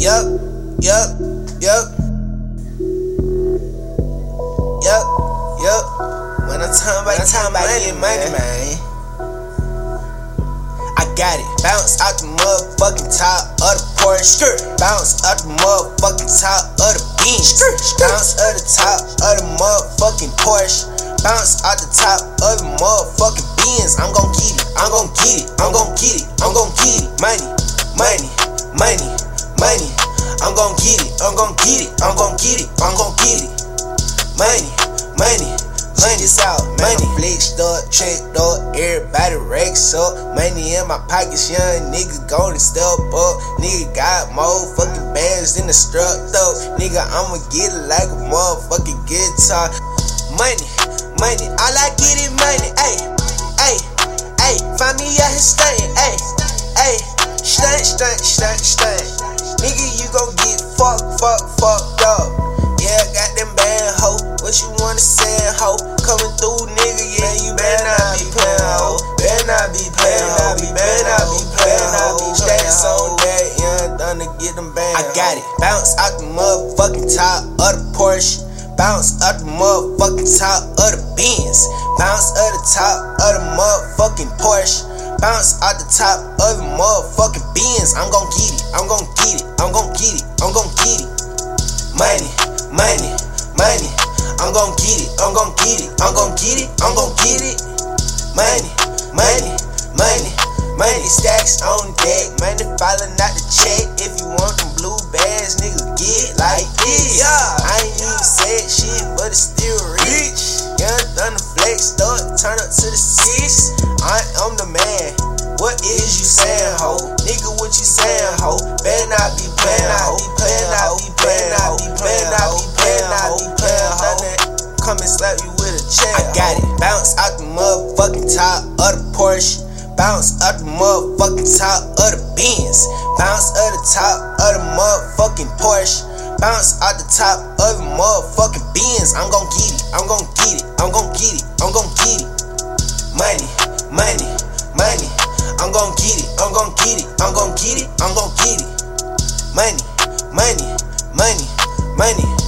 Yup, yup, yup. Yup, yup. When I'm talking about, talking about money, money, man. I got it. Bounce out the motherfucking top of the Porsche. Bounce out the motherfucking top of the Benz. Bounce out the top of the motherfucking Porsche. Bounce out the top of the motherfucking Benz. I'm gon' get it. I'm gon' get it. I'm gon' get it. I'm gon' get it. Money, money, money, money. I'm gon' get it. I'm gon' get it. I'm gon' get it. I'm gon' get it. Money, money. Money's out, money flexed up, checked up, everybody racks up. Money in my pockets, young nigga gonna step up. Nigga got more fucking bands than the struck though. Nigga, I'ma get it like a motherfucking guitar. Money, money, all I get is money. Ayy, ayy, ayy, find me out here stunting. Ayy, ayy, stunt, stunt, stunt, stunt. Nigga, you gon' get fucked, fucked, fucked up. Yeah, I got them bad hoe. What you wanna say, hoe? Coming through, nigga. Yeah, you better not be playing, hoe. Better not be playing, hoe. Better not be playing, hoe. Stacks on that, Yung Thunda, get them band. I got it. Bounce out the motherfucking top of the Porsche. Bounce out the motherfucking top of the Benz. Bounce out the top of the motherfucking Porsche. Bounce out the top of the motherfucking Benz. I'm gon' get it. I'm gon' get it. I'm gon' get it. I'm gon' get it. Money, money, money. I'm gon' get it. I'm gon' get it. I'm gon' get it. I'm gon' get it. Money, money, money, money. Stacks on deck. Money falling out the check. If you want them blue bags, nigga, get like this. Yeah, I ain't even said shit, but it's still rich. Yung Thunda Flex, start turn up to the six. I am the man. What is you saying, ho? Nigga, what you saying, Come and slap you with a chair. I got it. Bounce out the motherfucking top of the Porsche. Bounce out the motherfucking top of the Benz. Bounce out the top of the motherfucking Porsche. Bounce out the top of the motherfucking Benz. I'm gon' get it. I'm gon' get it. I'm gon' get it. I'm gon' get it. Money, money, money. I'm gon' get it. I'm gon' get it. I'm gon' get it. I'm gon' get it. Money, money, money, money.